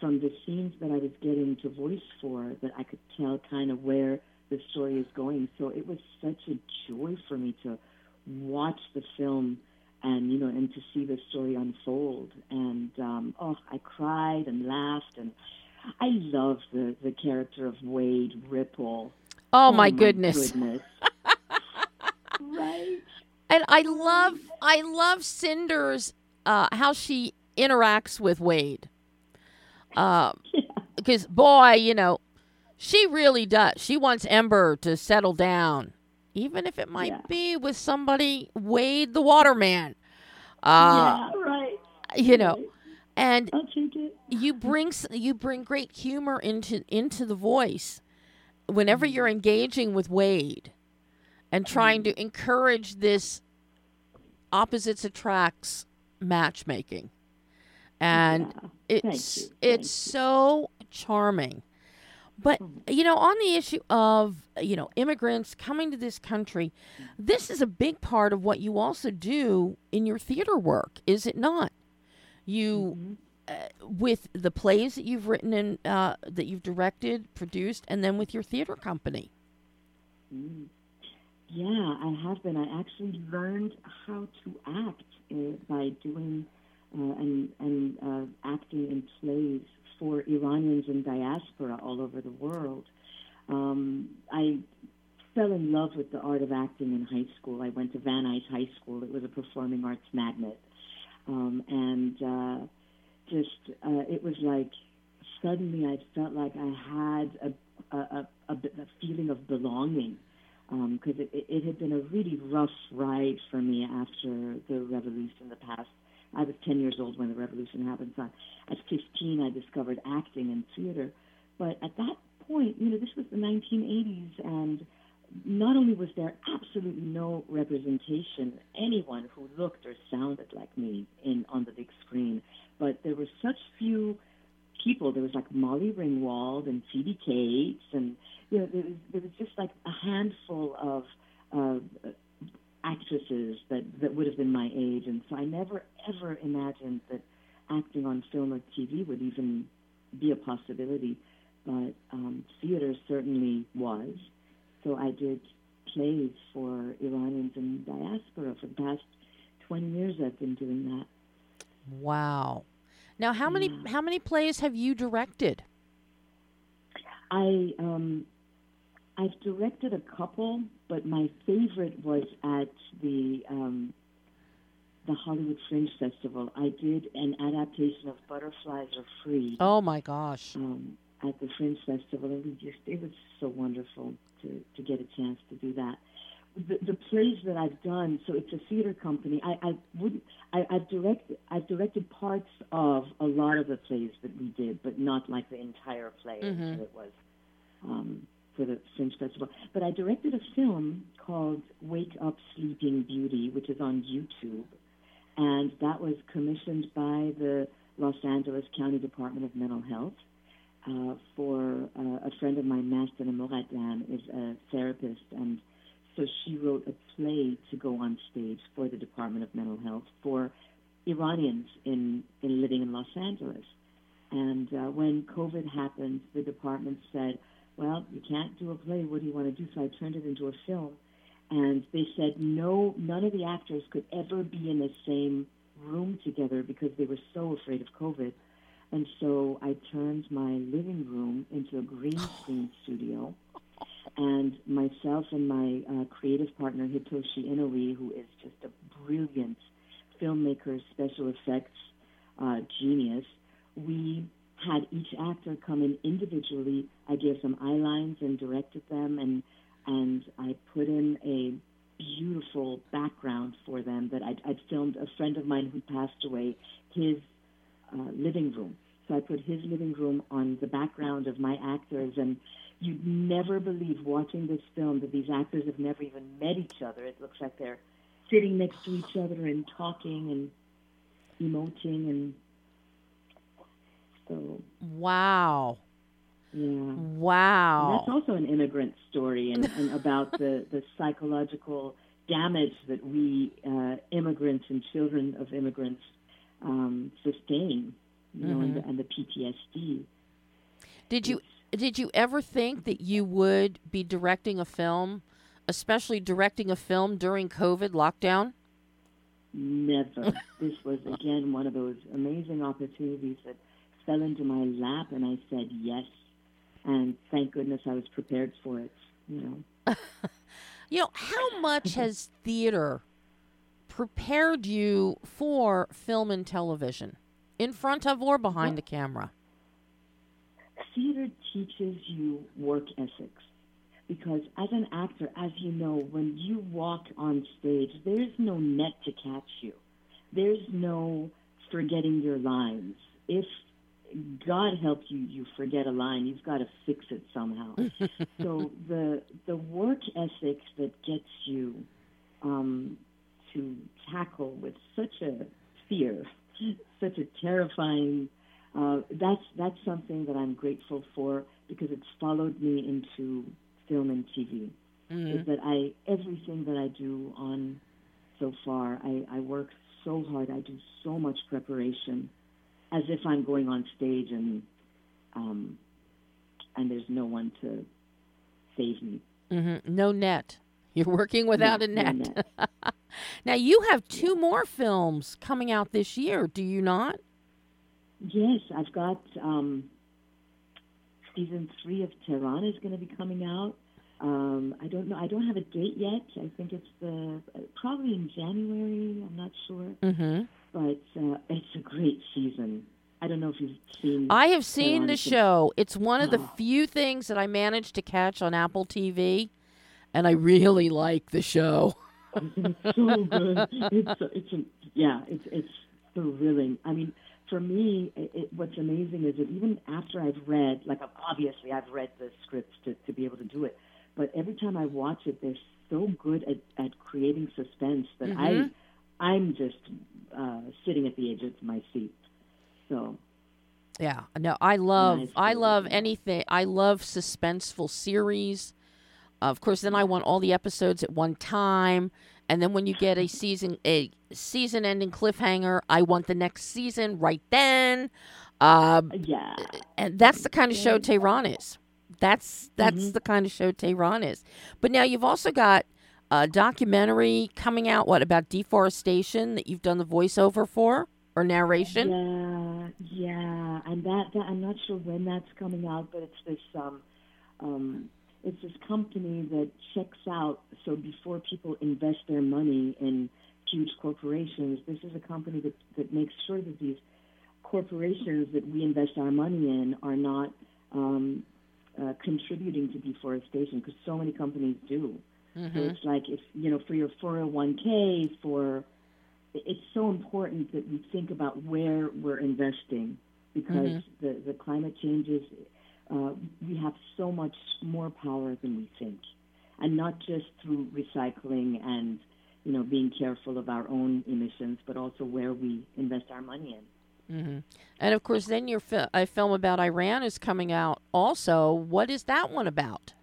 from the scenes that I was getting to voice for. That I could tell kind of where the story is going. So it was such a joy for me to watch the film and you know and to see the story unfold. And um, oh, I cried and laughed and. I love the, the character of Wade Ripple. oh, my goodness goodness. right? And I love I love Cinder's uh, how she interacts with Wade. Um, because boy, you know, she really does. She wants Ember to settle down, even if it might Yeah. be with somebody Wade the Waterman. Uh, yeah, right. You know, and it. you bring you bring great humor into into the voice whenever you're engaging with Wade and trying to encourage this opposites attracts matchmaking and Yeah. it's you, it's so charming but you know on the issue of you know immigrants coming to this country this is a big part of what you also do in your theater work is it not you uh, with the plays that you've written and uh, that you've directed, produced, and then with your theater company. Mm. Yeah, I have been. I actually learned how to act uh, by doing and, and uh, acting in plays for Iranians in diaspora all over the world. Um, I fell in love with the art of acting in high school. I went to Van Nuys High School. It was a performing arts magnet. Um, and uh, just, uh, it was like suddenly I felt like I had a, a, a, a feeling of belonging because um, it, it had been a really rough ride for me after the revolution, in the past. I was 10 years old when the revolution happened. So at 15, I discovered acting and theater. But at that point, you know, this was the 1980s, and not only was there absolutely no representation, anyone who looked or sounded like me in on the big screen, but there were such few people. There was like Molly Ringwald and Phoebe Cates, and you know, there was, there was just like a handful of uh, actresses that that would have been my age, and so I never ever imagined that acting on film or TV would even be a possibility. But um, theater certainly was. So I did plays for Iranians in diaspora for the past 20 years. I've been doing that. Wow. Now, how yeah. many how many plays have you directed? I um, I've directed a couple, but my favorite was at the um, the Hollywood Fringe Festival. I did an adaptation of Butterflies Are Free. Oh my gosh! Um, at the Fringe Festival, and we just it was so wonderful to to get a chance to do that. The, the plays that I've done, so it's a theater company. I, I would I, I've directed I've directed parts of a lot of the plays that we did, but not like the entire play mm-hmm. that it was um, for the Fringe Festival. But I directed a film called Wake Up Sleeping Beauty, which is on YouTube, and that was commissioned by the Los Angeles County Department of Mental Health uh, for uh, a friend of mine, Mastina Moradlan, is a therapist, and so she wrote a play to go on stage for the Department of Mental Health for Iranians in, in living in Los Angeles. And uh, when COVID happened, the department said, "Well, you can't do a play. What do you want to do?" So I turned it into a film, and they said no, none of the actors could ever be in the same room together because they were so afraid of COVID. And so I turned my living room into a green screen studio. And myself and my uh, creative partner, Hitoshi Inoue, who is just a brilliant filmmaker, special effects uh, genius, we had each actor come in individually. I gave them eye lines and directed them, and and I put in a beautiful background for them that I'd, I'd filmed a friend of mine who passed away his uh, living room. So I put his living room on the background of my actors, and you'd never believe watching this film that these actors have never even met each other. It looks like they're sitting next to each other and talking and emoting, and so. Wow. Yeah. Wow. And that's also an immigrant story and, and about the, the psychological damage that we uh, immigrants and children of immigrants um, sustain you know, mm-hmm. and, the, and the PTSD. Did you did you ever think that you would be directing a film, especially directing a film during COVID lockdown? Never. this was again one of those amazing opportunities that fell into my lap, and I said yes. And thank goodness I was prepared for it. You know. you know how much has theater prepared you for film and television? in front of or behind the camera? Theater teaches you work ethics because as an actor, as you know, when you walk on stage, there's no net to catch you. There's no forgetting your lines. If God help you, you forget a line, you've got to fix it somehow. so the the work ethic that gets you um, to tackle with such a fear such a terrifying. Uh, that's that's something that I'm grateful for because it's followed me into film and TV. Mm-hmm. Is that I everything that I do on so far, I, I work so hard. I do so much preparation as if I'm going on stage and um, and there's no one to save me. Mm-hmm. No net. You're working without No, a no net. net. now you have two more films coming out this year, do you not? Yes, I've got um, season three of Tehran is going to be coming out. Um, I don't know. I don't have a date yet. I think it's the probably in January. I'm not sure, Mm-hmm. But uh, it's a great season. I don't know if you've seen. I have seen the show. It's one of the Oh. few things that I managed to catch on Apple TV, and I really like the show. it's so good. It's it's a, yeah. It's it's thrilling. I mean, for me, it, it, what's amazing is that even after I've read, like obviously I've read the scripts to to be able to do it, but every time I watch it, they're so good at at creating suspense that Mhm. I I'm just uh, sitting at the edge of my seat. So Yeah, no, I love I love anything. I love suspenseful series. Of course, then I want all the episodes at one time, and then when you get a season a season ending cliffhanger, I want the next season right then. Um, yeah, and that's the kind of show Tehran is. That's that's Mm-hmm. the kind of show Tehran is. But now you've also got a documentary coming out. What about deforestation that you've done the voiceover for or narration? Yeah, yeah, and that, that I'm not sure when that's coming out, but it's this um, um, it's this company that checks out. So before people invest their money in huge corporations, this is a company that that makes sure that these corporations that we invest our money in are not um, uh, contributing to deforestation because so many companies do. So Mhm. it's like if you know for your 401k for it's so important that we think about where we're investing because the, the climate changes uh, we have so much more power than we think and not just through recycling and you know being careful of our own emissions but also where we invest our money in hmm And of course, then your fi- a film about Iran is coming out. Also, what is that one about?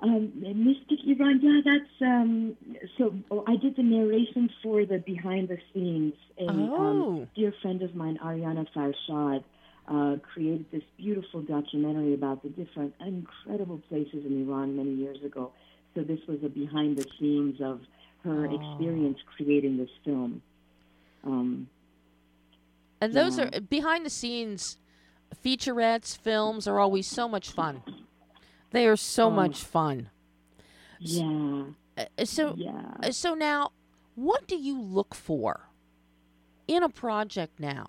Um, Mystic Iran, yeah, that's um, so. Oh, I did the narration for the behind the scenes. and Oh. um, dear friend of mine, Ariana Farshad, uh, created this beautiful documentary about the different incredible places in Iran many years ago. So this was a behind the scenes of her Oh. experience creating this film. Um, And those Yeah. are behind the scenes featurettes, films are always so much fun. They are so Oh. much fun. yeah, Uh, So, yeah. uh, so now, what do you look for in a project now?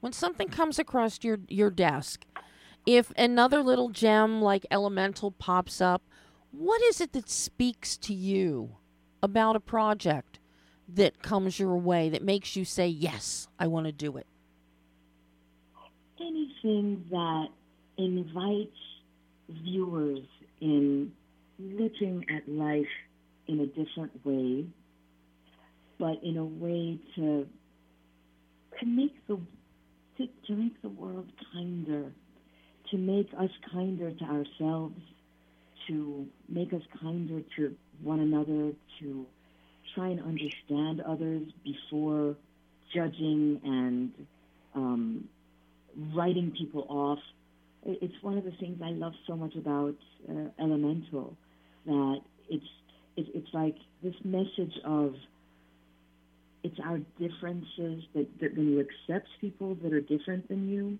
When something comes across your your desk, if another little gem like Elemental pops up, what is it that speaks to you about a project that comes your way that makes you say, "Yes, I want to do it"? anything that invites viewers in looking at life in a different way, but in a way to to make the to, to make the world kinder, to make us kinder to ourselves, to make us kinder to one another, to try and understand others before judging and um, writing people off. It's one of the things I love so much about uh, Elemental that it's it, it's like this message of it's our differences that, that when you accept people that are different than you,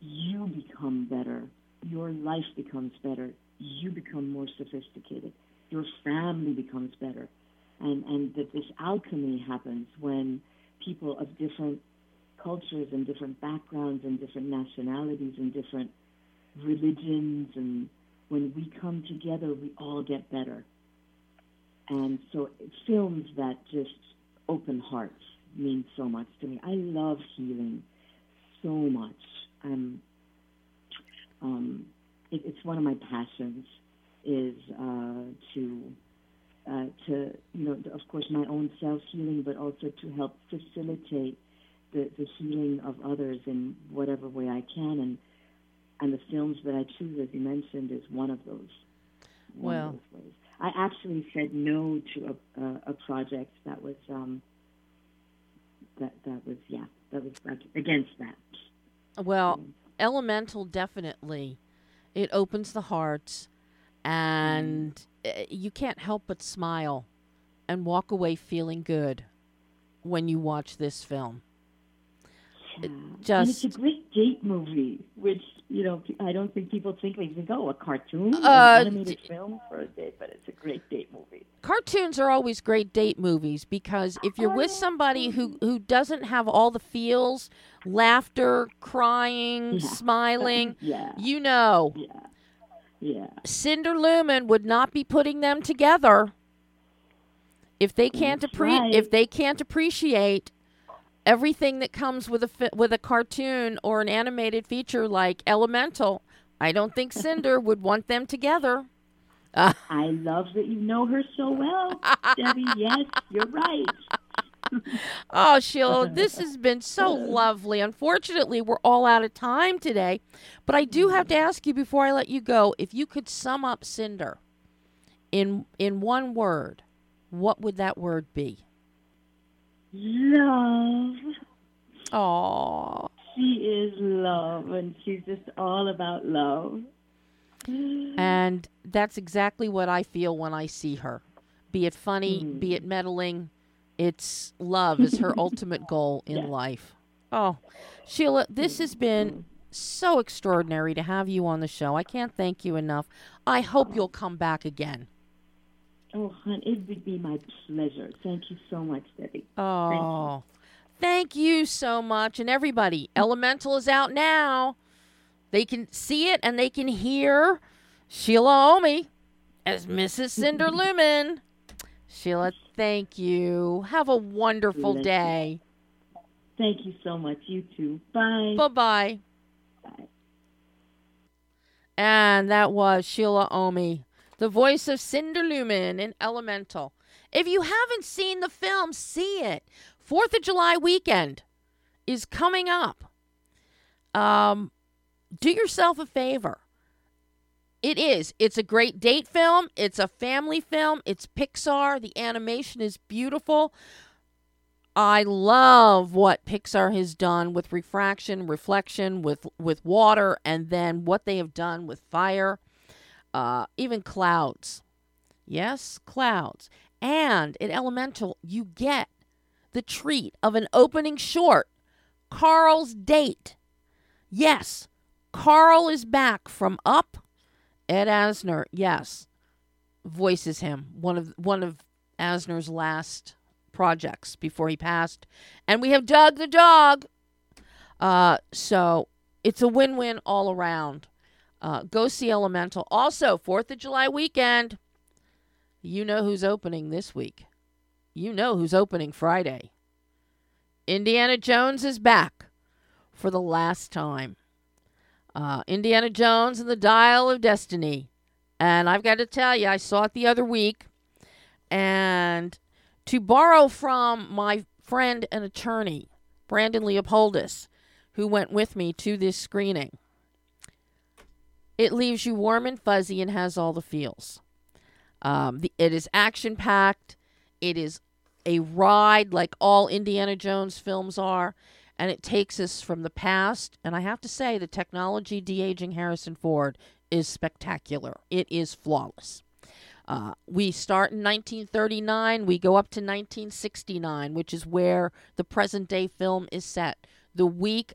you become better. Your life becomes better. You become more sophisticated. Your family becomes better. And, and that this alchemy happens when people of different cultures and different backgrounds and different nationalities and different religions and when we come together we all get better. And so films that just open hearts mean so much to me. I love healing so much. I'm um, it, it's one of my passions is uh, to uh, to you know of course my own self healing but also to help facilitate the, the healing of others in whatever way I can. And and the films that I choose, as you mentioned, is one of those. One Well. of those. I actually said no to a, a, a project that was um, that that was yeah, that was against that. Well, Elemental definitely it opens the hearts, and mm. you can't help but smile and walk away feeling good when you watch this film. Just, and it's a great date movie, which you know I don't think people think they think oh a cartoon, uh, an animated d- film for a date, but it's a great date movie. Cartoons are always great date movies because if you're with somebody who who doesn't have all the feels, laughter, crying, yeah. smiling, yeah. you know, yeah. Yeah. Cinder Lumen would not be putting them together if they can't appre- right. if they can't appreciate everything that comes with a fi- with a cartoon or an animated feature like Elemental, I don't think Cinder would want them together. Uh. I love that you know her so well, Debbie. Yes, you're right. oh, Shila, this has been so lovely. Unfortunately, we're all out of time today, but I do have to ask you before I let you go if you could sum up Cinder in in one word what would that word be? Love. Aww. She is love, and she's just all about love. And that's exactly what I feel when I see her. Be it funny, mm. be it meddling, it's love is her ultimate goal in life. Oh, Shila, this has been so extraordinary to have you on the show. I can't thank you enough. I hope you'll come back again. Oh, hon, it would be my pleasure. Thank you so much, Debbie. Oh, thank you, thank you so much. And everybody, Elemental is out now. They can see it and they can hear Shila Ommi as Mrs. Cinder Lumen. Shila, thank you. Have a wonderful day. You. Thank you so much. You too. Bye. Bye-bye. Bye. And that was Shila Ommi the voice of Cinder Lumen in Elemental. If you haven't seen the film, see it. Fourth of July weekend is coming up. Um, do yourself a favor. It is. It's a great date film. It's a family film. It's Pixar. The animation is beautiful. I love what Pixar has done with refraction, reflection, with with water, and then what they have done with fire uh, even clouds. Yes, clouds. And in Elemental, you get the treat of an opening short Carl's Date. Yes, Carl is back from Up. Ed Asner, yes, voices him. One of one of Asner's last projects before he passed. And we have Dug the dog. Uh, so it's a win-win all around. Uh, go see Elemental. Also, 4th of July weekend. You know who's opening this week. You know who's opening Friday. Indiana Jones is back for the last time. Uh, Indiana Jones and the Dial of Destiny. And I've got to tell you, I saw it the other week. And to borrow from my friend and attorney, Brandon Leopoldis, who went with me to this screening, it leaves you warm and fuzzy and has all the feels. Um, the, it is action packed. It is a ride like all Indiana Jones films are, and it takes us from the past. And I have to say, the technology de aging Harrison Ford is spectacular. It is flawless. Uh, we start in 1939, we go up to 1969, which is where the present day film is set. The week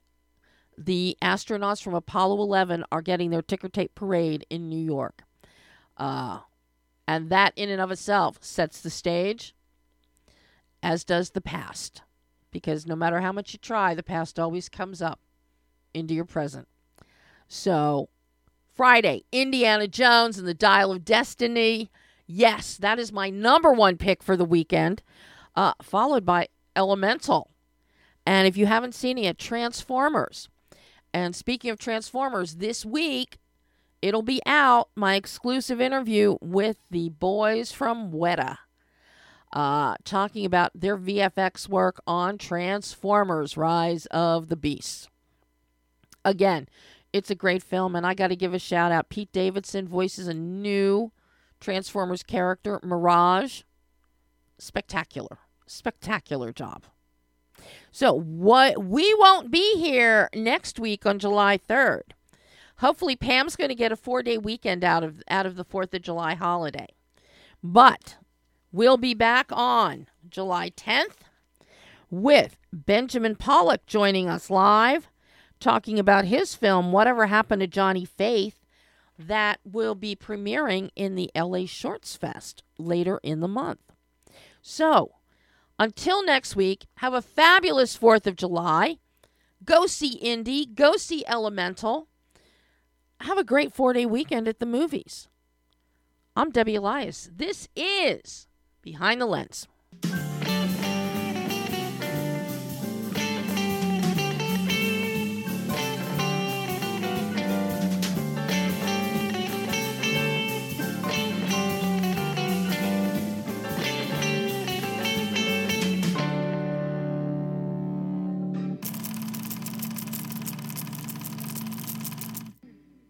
the astronauts from Apollo 11 are getting their ticker tape parade in New York. Uh, and that, in and of itself, sets the stage, as does the past. Because no matter how much you try, the past always comes up into your present. So, Friday, Indiana Jones and the Dial of Destiny. Yes, that is my number one pick for the weekend, uh, followed by Elemental. And if you haven't seen it Transformers. And speaking of Transformers, this week it'll be out my exclusive interview with the boys from Weta, uh, talking about their VFX work on Transformers Rise of the Beasts. Again, it's a great film, and I got to give a shout out. Pete Davidson voices a new Transformers character, Mirage. Spectacular. Spectacular job. So what we won't be here next week on July 3rd. Hopefully Pam's going to get a 4-day weekend out of out of the 4th of July holiday. But we'll be back on July 10th with Benjamin Pollock joining us live talking about his film Whatever Happened to Johnny Faith that will be premiering in the LA Shorts Fest later in the month. So, until next week, have a fabulous 4th of July. Go see Indy, go see Elemental. Have a great four day weekend at the movies. I'm Debbie Elias. This is Behind the Lens.